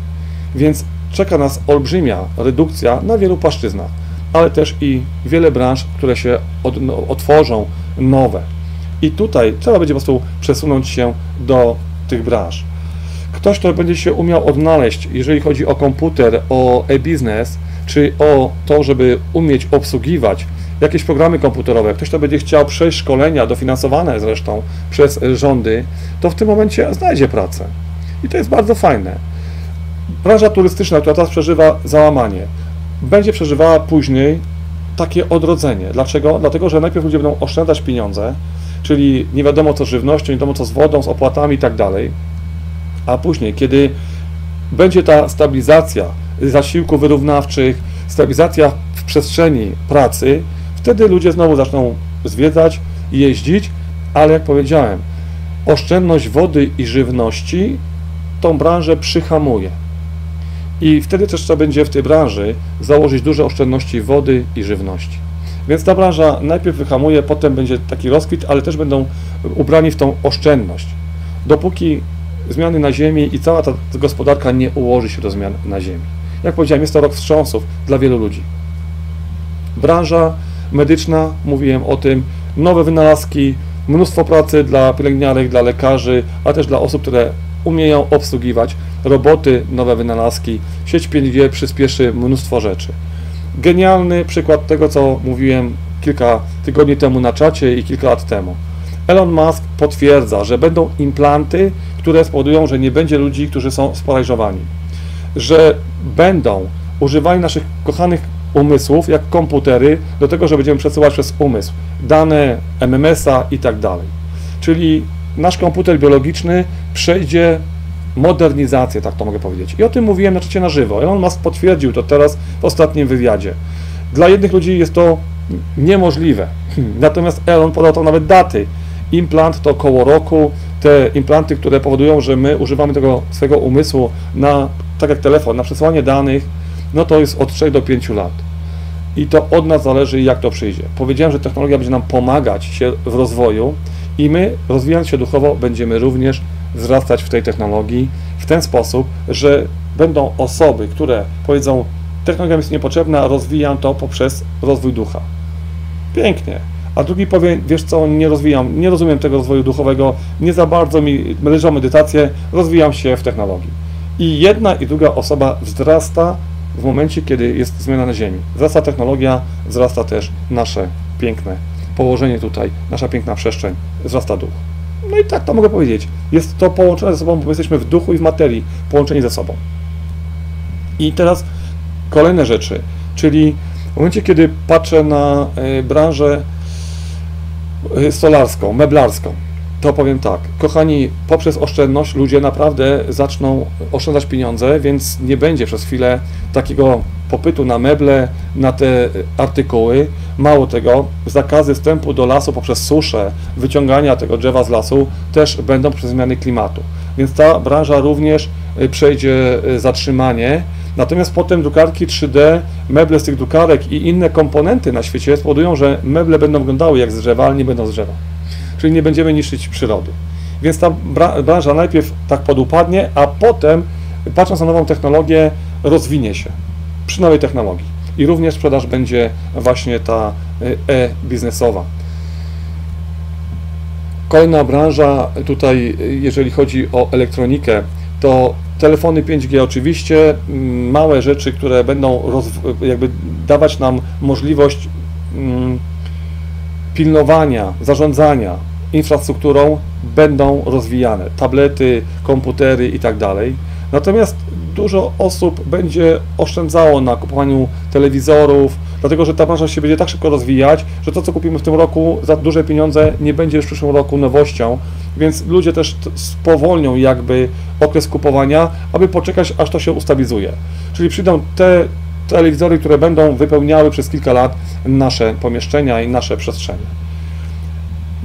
Więc czeka nas olbrzymia redukcja na wielu płaszczyznach, ale też i wiele branż, które się od, no, otworzą, nowe. I tutaj trzeba będzie po prostu przesunąć się do tych branż. Ktoś, kto będzie się umiał odnaleźć, jeżeli chodzi o komputer, o e-biznes, czy o to, żeby umieć obsługiwać jakieś programy komputerowe, ktoś to będzie chciał przejść szkolenia, dofinansowane zresztą przez rządy, to w tym momencie znajdzie pracę. I to jest bardzo fajne. Branża turystyczna, która teraz przeżywa załamanie, będzie przeżywała później takie odrodzenie. Dlaczego? Dlatego, że najpierw ludzie będą oszczędzać pieniądze, czyli nie wiadomo co z żywnością, nie wiadomo co z wodą, z opłatami i tak dalej, a później, kiedy będzie ta stabilizacja zasiłków wyrównawczych, stabilizacja w przestrzeni pracy, wtedy ludzie znowu zaczną zwiedzać, jeździć, ale jak powiedziałem, oszczędność wody i żywności tą branżę przyhamuje. I wtedy też trzeba będzie w tej branży założyć duże oszczędności wody i żywności. Więc ta branża najpierw wyhamuje, potem będzie taki rozkwit, ale też będą ubrani w tą oszczędność. Dopóki zmiany na ziemi i cała ta gospodarka nie ułoży się do zmian na ziemi. Jak powiedziałem, jest to rok wstrząsów dla wielu ludzi. Branża medyczna, mówiłem o tym, nowe wynalazki, mnóstwo pracy dla pielęgniarek, dla lekarzy, a też dla osób, które umieją obsługiwać roboty, nowe wynalazki. Sieć 5G przyspieszy mnóstwo rzeczy. Genialny przykład tego, co mówiłem kilka tygodni temu na czacie i kilka lat temu. Elon Musk potwierdza, że będą implanty, które spowodują, że nie będzie ludzi, którzy są sparaliżowani. Że będą używani naszych kochanych umysłów, jak komputery, do tego, że będziemy przesyłać przez umysł dane MMS-a i tak dalej. Czyli nasz komputer biologiczny przejdzie modernizację, tak to mogę powiedzieć. I o tym mówiłem na czacie na żywo. Elon Musk potwierdził to teraz w ostatnim wywiadzie. Dla jednych ludzi jest to niemożliwe. *clears throat* Natomiast Elon podał tam nawet daty. Implant to około roku. Te implanty, które powodują, że my używamy tego swojego umysłu na, tak jak telefon, na przesyłanie danych, no to jest od 3 do 5 lat. I to od nas zależy, jak to przyjdzie. Powiedziałem, że technologia będzie nam pomagać się w rozwoju i my, rozwijając się duchowo, będziemy również wzrastać w tej technologii w ten sposób, że będą osoby, które powiedzą, technologia jest niepotrzebna, rozwijam to poprzez rozwój ducha. Pięknie. A drugi powie, wiesz co, nie rozwijam, nie rozumiem tego rozwoju duchowego, nie za bardzo mi leżą medytacje, rozwijam się w technologii. I jedna i druga osoba wzrasta w momencie, kiedy jest zmiana na Ziemi. Wzrasta technologia, wzrasta też nasze piękne położenie tutaj, nasza piękna przestrzeń, wzrasta duch. No i tak to mogę powiedzieć. Jest to połączone ze sobą, bo jesteśmy w duchu i w materii połączeni ze sobą. I teraz kolejne rzeczy, czyli w momencie, kiedy patrzę na y, branżę stolarską, meblarską, to powiem tak, kochani, poprzez oszczędność ludzie naprawdę zaczną oszczędzać pieniądze, więc nie będzie przez chwilę takiego popytu na meble, na te artykuły. Mało tego, zakazy wstępu do lasu poprzez suszę, wyciągania tego drzewa z lasu też będą przez zmiany klimatu. Więc ta branża również y, przejdzie y, zatrzymanie. Natomiast potem drukarki 3D, meble z tych drukarek i inne komponenty na świecie spowodują, że meble będą wyglądały jak z drzewa, ale nie będą z drzewa. Czyli nie będziemy niszczyć przyrody. Więc ta branża najpierw tak podupadnie, a potem, patrząc na nową technologię, rozwinie się przy nowej technologii. I również sprzedaż będzie właśnie ta y, e-biznesowa. Kolejna branża tutaj, jeżeli chodzi o elektronikę, to telefony 5G oczywiście, mm, małe rzeczy, które będą jakby dawać nam możliwość mm, pilnowania, zarządzania infrastrukturą będą rozwijane. Tablety, komputery i tak. Natomiast dużo osób będzie oszczędzało na kupowaniu telewizorów, dlatego że ta branża się będzie tak szybko rozwijać, że to, co kupimy w tym roku za duże pieniądze, nie będzie już w przyszłym roku nowością, więc ludzie też spowolnią jakby okres kupowania, aby poczekać, aż to się ustabilizuje. Czyli przyjdą te telewizory, które będą wypełniały przez kilka lat nasze pomieszczenia i nasze przestrzenie.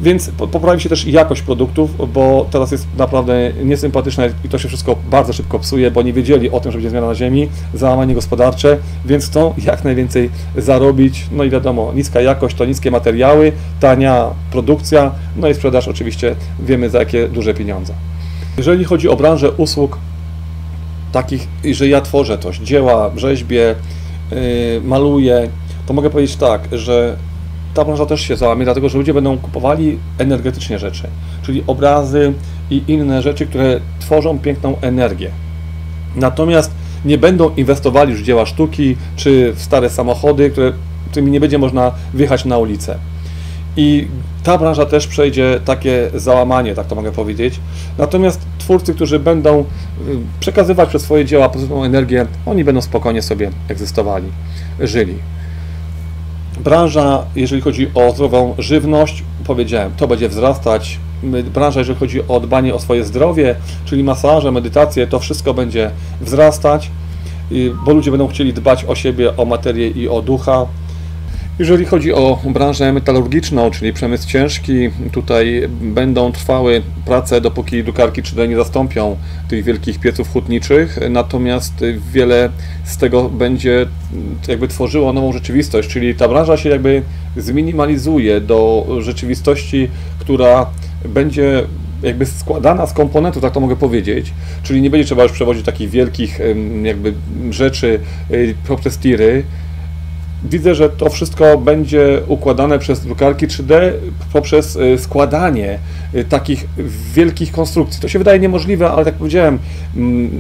Więc poprawi się też jakość produktów, bo teraz jest naprawdę niesympatyczne i to się wszystko bardzo szybko psuje, bo nie wiedzieli o tym, że będzie zmiana na ziemi, załamanie gospodarcze, więc chcą jak najwięcej zarobić. No i wiadomo, niska jakość to niskie materiały, tania produkcja, no i sprzedaż oczywiście wiemy za jakie duże pieniądze. Jeżeli chodzi o branżę usług, takich, że ja tworzę coś, dzieła, rzeźbię, yy, maluję, to mogę powiedzieć tak, że ta branża też się załamie, dlatego że ludzie będą kupowali energetycznie rzeczy, czyli obrazy i inne rzeczy, które tworzą piękną energię. Natomiast Nie będą inwestowali już w dzieła sztuki czy w stare samochody, które, którymi nie będzie można wjechać na ulicę. I ta branża też przejdzie takie załamanie, tak to mogę powiedzieć. Natomiast twórcy, którzy będą y, przekazywać przez swoje dzieła pozytywną energię, oni będą spokojnie sobie egzystowali, żyli. Branża, jeżeli chodzi o zdrową żywność, powiedziałem, to będzie wzrastać. Branża, jeżeli chodzi o dbanie o swoje zdrowie, czyli masaże, medytacje, to wszystko będzie wzrastać, y, bo ludzie będą chcieli dbać o siebie, o materię i o ducha. Jeżeli chodzi o branżę metalurgiczną, czyli przemysł ciężki, tutaj będą trwały prace, dopóki drukarki 3D nie zastąpią tych wielkich pieców hutniczych, natomiast wiele z tego będzie jakby tworzyło nową rzeczywistość, czyli ta branża się jakby zminimalizuje do rzeczywistości, która będzie jakby składana z komponentów, tak to mogę powiedzieć, czyli nie będzie trzeba już przewozić takich wielkich jakby rzeczy y, poprzez tiry, Widzę, że to wszystko będzie układane przez drukarki 3D poprzez y, składanie y, takich wielkich konstrukcji. To się wydaje niemożliwe, ale tak powiedziałem,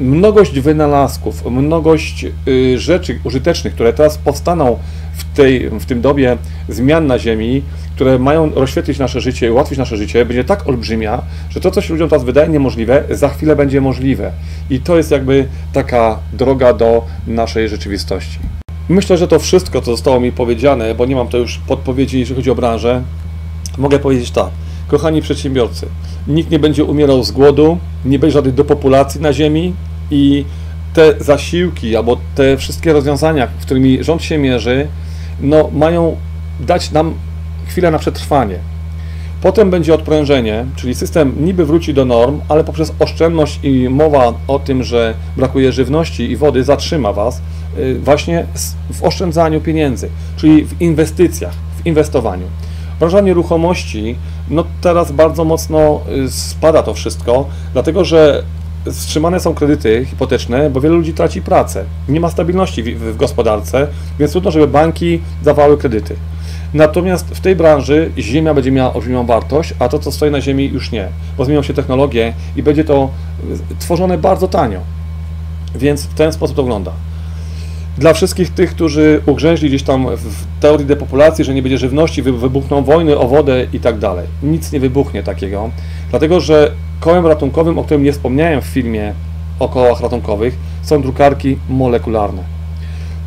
mnogość wynalazków, mnogość y, rzeczy użytecznych, które teraz powstaną w, tej, w tym dobie zmian na Ziemi, które mają rozświetlić nasze życie ułatwić nasze życie, będzie tak olbrzymia, że to, co się ludziom teraz wydaje niemożliwe, za chwilę będzie możliwe. I to jest jakby taka droga do naszej rzeczywistości. Myślę, że to wszystko, co zostało mi powiedziane, bo nie mam to już podpowiedzi, jeżeli chodzi o branżę, mogę powiedzieć tak. Kochani przedsiębiorcy, nikt nie będzie umierał z głodu, nie będzie żadnej depopulacji na ziemi i te zasiłki albo te wszystkie rozwiązania, z którymi rząd się mierzy, no, mają dać nam chwilę na przetrwanie. Potem będzie odprężenie, czyli system niby wróci do norm, ale poprzez oszczędność i mowa o tym, że brakuje żywności i wody, zatrzyma Was właśnie s- w oszczędzaniu pieniędzy, czyli w inwestycjach, w inwestowaniu. Branża nieruchomości, no teraz bardzo mocno y, spada to wszystko, dlatego że wstrzymane są kredyty hipoteczne, bo wielu ludzi traci pracę. Nie ma stabilności w, w gospodarce, więc trudno, żeby banki dawały kredyty. Natomiast w tej branży ziemia będzie miała olbrzymią wartość, a to, co stoi na ziemi, już nie, bo zmienią się technologie i będzie to y, tworzone bardzo tanio. Więc w ten sposób to wygląda. Dla wszystkich tych, którzy ugrzęźli gdzieś tam w teorii depopulacji, że nie będzie żywności, wy- wybuchną wojny o wodę i tak dalej. Nic nie wybuchnie takiego, dlatego że kołem ratunkowym, o którym nie wspomniałem w filmie o kołach ratunkowych, są drukarki molekularne.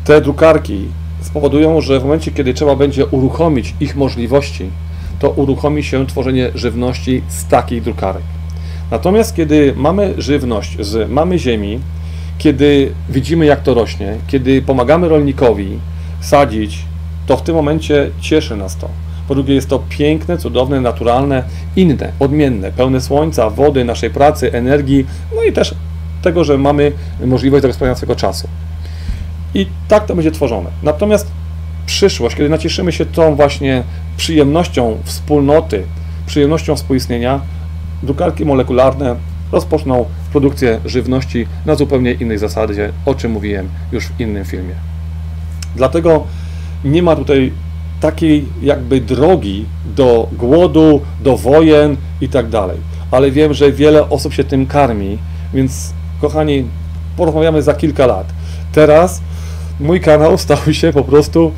Te drukarki spowodują, że w momencie, kiedy trzeba będzie uruchomić ich możliwości, to uruchomi się tworzenie żywności z takich drukarek. Natomiast kiedy mamy żywność z mamy ziemi, kiedy widzimy jak to rośnie, kiedy pomagamy rolnikowi sadzić, to w tym momencie cieszy nas to. Po drugie jest to piękne, cudowne, naturalne, inne, odmienne, pełne słońca, wody, naszej pracy, energii, no i też tego, że mamy możliwość zagospodarowania swojego czasu. I tak to będzie tworzone. Natomiast przyszłość, kiedy nacieszymy się tą właśnie przyjemnością wspólnoty, przyjemnością współistnienia, drukarki molekularne rozpoczną produkcję żywności na zupełnie innej zasadzie, o czym mówiłem już w innym filmie. Dlatego nie ma tutaj takiej jakby drogi do głodu, do wojen i tak dalej. Ale wiem, że wiele osób się tym karmi, więc kochani, porozmawiamy za kilka lat. Teraz mój kanał stał się po prostu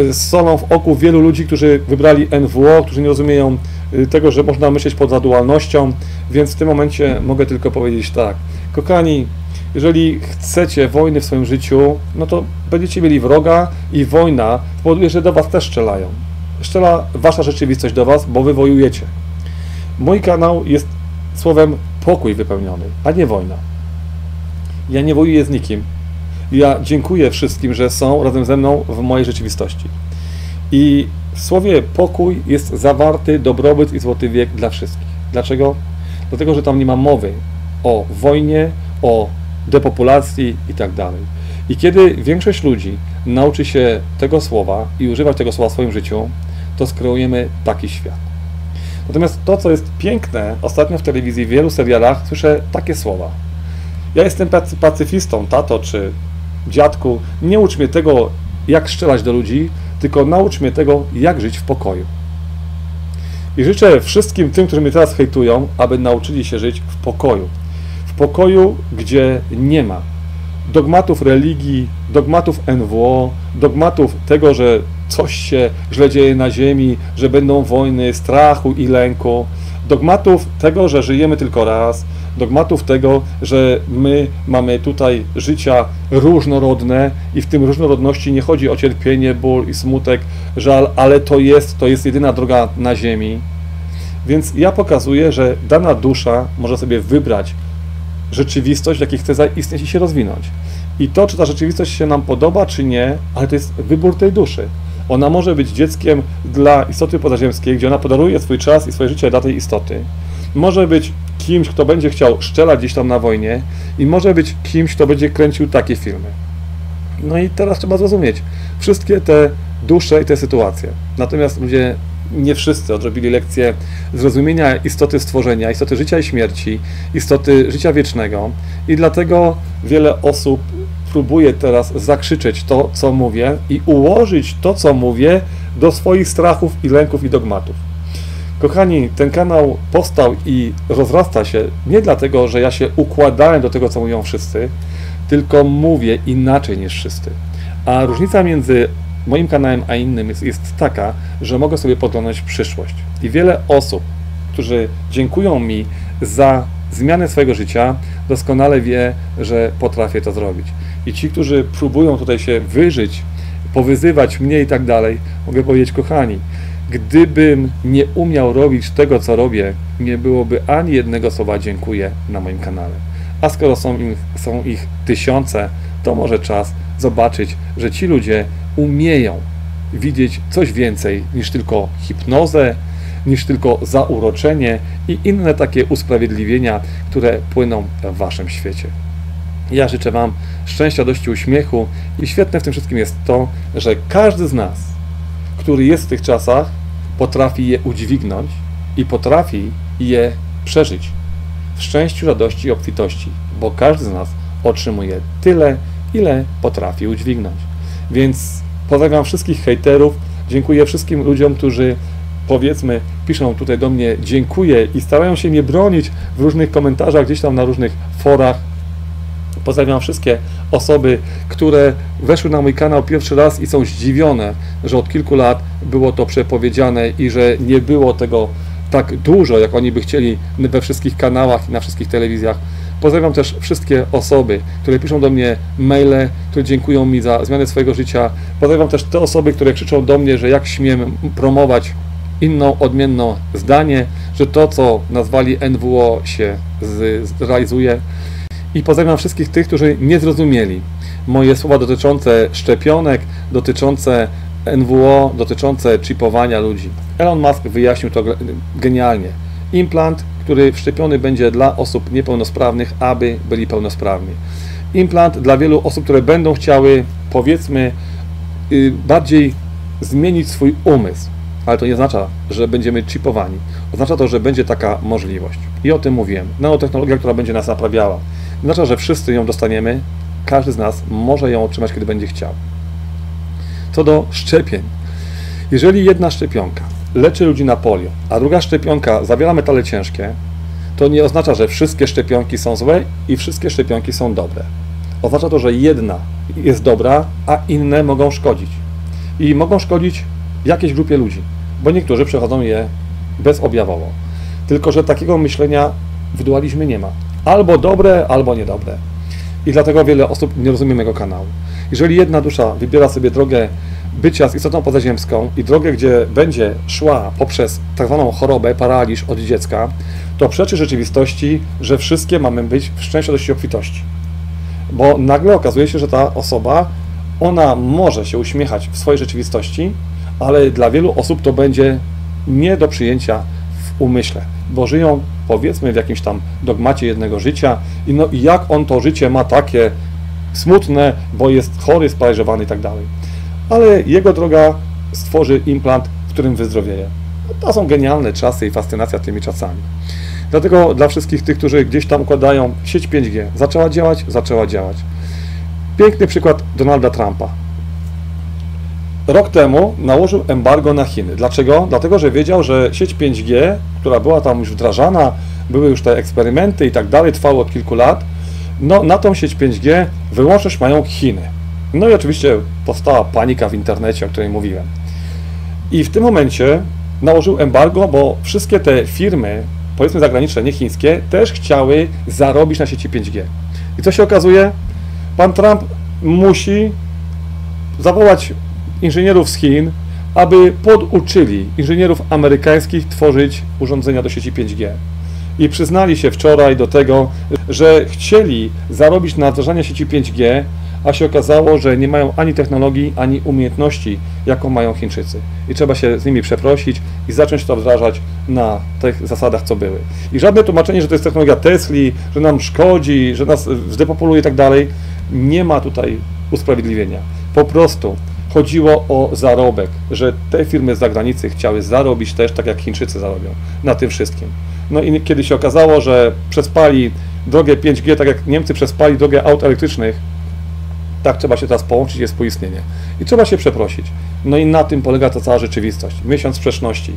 y, solą w oku wielu ludzi, którzy wybrali NWO, którzy nie rozumieją y, tego, że można myśleć poza dualnością, więc w tym momencie mogę tylko powiedzieć tak. Kochani, jeżeli chcecie wojny w swoim życiu, no to będziecie mieli wroga i wojna powoduje, że do Was też strzelają. Strzela Wasza rzeczywistość do Was, bo Wy wojujecie. Mój kanał jest słowem pokój wypełniony, a nie wojna. Ja nie wojuję z nikim. Ja dziękuję wszystkim, że są razem ze mną w mojej rzeczywistości. I w słowie pokój jest zawarty dobrobyt i złoty wiek dla wszystkich. Dlaczego? Dlatego, że tam nie ma mowy o wojnie, o depopulacji i tak dalej. I kiedy większość ludzi nauczy się tego słowa i używać tego słowa w swoim życiu, to skreujemy taki świat. Natomiast to, co jest piękne, ostatnio w telewizji, w wielu serialach słyszę takie słowa. Ja jestem pacy- pacyfistą, tato czy dziadku. Nie ucz mnie tego, jak strzelać do ludzi, tylko naucz mnie tego, jak żyć w pokoju. I życzę wszystkim tym, którzy mnie teraz hejtują, aby nauczyli się żyć w pokoju. W pokoju, gdzie nie ma dogmatów religii, dogmatów NWO, dogmatów tego, że coś się źle dzieje na ziemi, że będą wojny, strachu i lęku, dogmatów tego, że żyjemy tylko raz, dogmatów tego, że my mamy tutaj życia różnorodne i w tym różnorodności nie chodzi o cierpienie, ból i smutek, żal, ale to jest, to jest jedyna droga na ziemi. Więc ja pokazuję, że dana dusza może sobie wybrać rzeczywistość, w jakiej chce zaistnieć i się rozwinąć. I to, czy ta rzeczywistość się nam podoba, czy nie, ale to jest wybór tej duszy. Ona może być dzieckiem dla istoty pozaziemskiej, gdzie ona podaruje swój czas i swoje życie dla tej istoty. Może być kimś, kto będzie chciał szczelać gdzieś tam na wojnie i może być kimś, kto będzie kręcił takie filmy. No i teraz trzeba zrozumieć wszystkie te dusze i te sytuacje. Natomiast ludzie nie wszyscy odrobili lekcję zrozumienia istoty stworzenia, istoty życia i śmierci, istoty życia wiecznego i dlatego wiele osób próbuje teraz zakrzyczeć to, co mówię i ułożyć to, co mówię do swoich strachów i lęków i dogmatów. Kochani, ten kanał powstał i rozrasta się nie dlatego, że ja się układałem do tego, co mówią wszyscy, tylko mówię inaczej niż wszyscy. A różnica między moim kanałem a innym jest, jest taka, że mogę sobie podglądać przyszłość. I wiele osób, którzy dziękują mi za zmianę swojego życia, doskonale wie, że potrafię to zrobić. I ci, którzy próbują tutaj się wyżyć, powyzywać mnie i tak dalej, mogę powiedzieć, kochani, gdybym nie umiał robić tego, co robię, nie byłoby ani jednego słowa dziękuję na moim kanale. A skoro są, im, są ich tysiące, to może czas zobaczyć, że ci ludzie umieją widzieć coś więcej niż tylko hipnozę, niż tylko zauroczenie i inne takie usprawiedliwienia, które płyną w waszym świecie. Ja życzę Wam szczęścia, dości uśmiechu i świetne w tym wszystkim jest to, że każdy z nas, który jest w tych czasach, potrafi je udźwignąć i potrafi je przeżyć w szczęściu, radości i obfitości, bo każdy z nas otrzymuje tyle, ile potrafi udźwignąć. Więc pozdrawiam wszystkich hejterów, dziękuję wszystkim ludziom, którzy powiedzmy piszą tutaj do mnie dziękuję i starają się mnie bronić w różnych komentarzach, gdzieś tam na różnych forach. Pozdrawiam wszystkie osoby, które weszły na mój kanał pierwszy raz i są zdziwione, że od kilku lat było to przepowiedziane i że nie było tego tak dużo, jak oni by chcieli we wszystkich kanałach i na wszystkich telewizjach. Pozdrawiam też wszystkie osoby, które piszą do mnie maile, które dziękują mi za zmianę swojego życia. Pozdrawiam też te osoby, które krzyczą do mnie, że jak śmiem promować inną, odmienną zdanie, że to, co nazwali NWO się zrealizuje. I pozdrawiam wszystkich tych, którzy nie zrozumieli moje słowa dotyczące szczepionek, dotyczące NWO, dotyczące chipowania ludzi. Elon Musk wyjaśnił to genialnie. Implant, który wszczepiony będzie dla osób niepełnosprawnych, aby byli pełnosprawni. Implant dla wielu osób, które będą chciały, powiedzmy, y, bardziej zmienić swój umysł. Ale to nie oznacza, że będziemy chipowani. Oznacza to, że będzie taka możliwość. I o tym mówiłem. Nanotechnologia, która będzie nas naprawiała. Oznacza, że wszyscy ją dostaniemy. Każdy z nas może ją otrzymać, kiedy będzie chciał. Co do szczepień. Jeżeli jedna szczepionka leczy ludzi na polio, a druga szczepionka zawiera metale ciężkie, to nie oznacza, że wszystkie szczepionki są złe i wszystkie szczepionki są dobre. Oznacza to, że jedna jest dobra, a inne mogą szkodzić. I mogą szkodzić jakiejś grupie ludzi, bo niektórzy przechodzą je bezobjawowo. Tylko, że takiego myślenia w dualizmie nie ma. Albo dobre, albo niedobre. I dlatego wiele osób nie rozumie mego kanału. Jeżeli jedna dusza wybiera sobie drogę bycia z istotą pozaziemską i drogę, gdzie będzie szła poprzez tak zwaną chorobę, paraliż od dziecka, to przeczy rzeczywistości, że wszystkie mamy być w szczęściowości obfitości. Bo nagle okazuje się, że ta osoba, ona może się uśmiechać w swojej rzeczywistości, ale dla wielu osób to będzie nie do przyjęcia umyśle, bo żyją powiedzmy w jakimś tam dogmacie jednego życia i no i jak on to życie ma takie smutne, bo jest chory, sparaliżowany i tak dalej. Ale jego droga stworzy implant, w którym wyzdrowieje. To są genialne czasy i fascynacja tymi czasami. Dlatego dla wszystkich tych, którzy gdzieś tam układają sieć 5G, zaczęła działać, zaczęła działać. Piękny przykład Donalda Trumpa. Rok temu nałożył embargo na Chiny. Dlaczego? Dlatego, że wiedział, że sieć 5G, która była tam już wdrażana, były już te eksperymenty i tak dalej, trwało od kilku lat, No, na tą sieć 5G wyłączność mają Chiny. No i oczywiście powstała panika w internecie, o której mówiłem. I w tym momencie nałożył embargo, bo wszystkie te firmy, powiedzmy zagraniczne, nie chińskie, też chciały zarobić na sieci 5G. I co się okazuje? Pan Trump musi zawołać inżynierów z Chin, aby poduczyli inżynierów amerykańskich tworzyć urządzenia do sieci 5G. I przyznali się wczoraj do tego, że chcieli zarobić na wdrażaniu sieci 5G, a się okazało, że nie mają ani technologii, ani umiejętności, jaką mają Chińczycy. I trzeba się z nimi przeprosić i zacząć to wdrażać na tych zasadach, co były. I żadne tłumaczenie, że to jest technologia Tesli, że nam szkodzi, że nas zdepopuluje i tak dalej, nie ma tutaj usprawiedliwienia. Po prostu chodziło o zarobek, że te firmy z zagranicy chciały zarobić też tak jak Chińczycy zarobią na tym wszystkim. No i kiedy się okazało, że przespali drogę 5G, tak jak Niemcy przespali drogę aut elektrycznych, tak trzeba się teraz połączyć, jest współistnienie. I trzeba się przeprosić. No i na tym polega ta cała rzeczywistość. Miesiąc sprzeczności.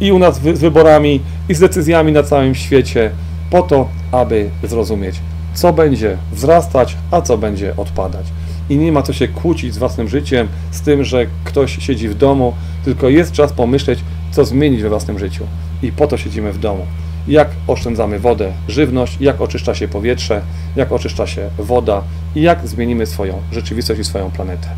I u nas z wyborami, i z decyzjami na całym świecie, po to, aby zrozumieć, co będzie wzrastać, a co będzie odpadać. I nie ma co się kłócić z własnym życiem, z tym, że ktoś siedzi w domu, tylko jest czas pomyśleć, co zmienić we własnym życiu. I po to siedzimy w domu. Jak oszczędzamy wodę, żywność, jak oczyszcza się powietrze, jak oczyszcza się woda i jak zmienimy swoją rzeczywistość i swoją planetę.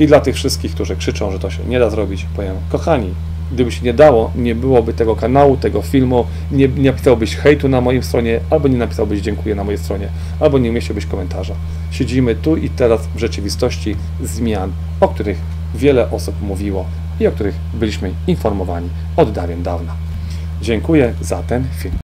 I dla tych wszystkich, którzy krzyczą, że to się nie da zrobić, powiem, kochani, gdyby się nie dało, nie byłoby tego kanału, tego filmu, nie, nie napisałbyś hejtu na moim stronie, albo nie napisałbyś dziękuję na mojej stronie, albo nie umieściłbyś komentarza. Siedzimy tu i teraz w rzeczywistości zmian, o których wiele osób mówiło i o których byliśmy informowani od dawien dawna. Dziękuję za ten film.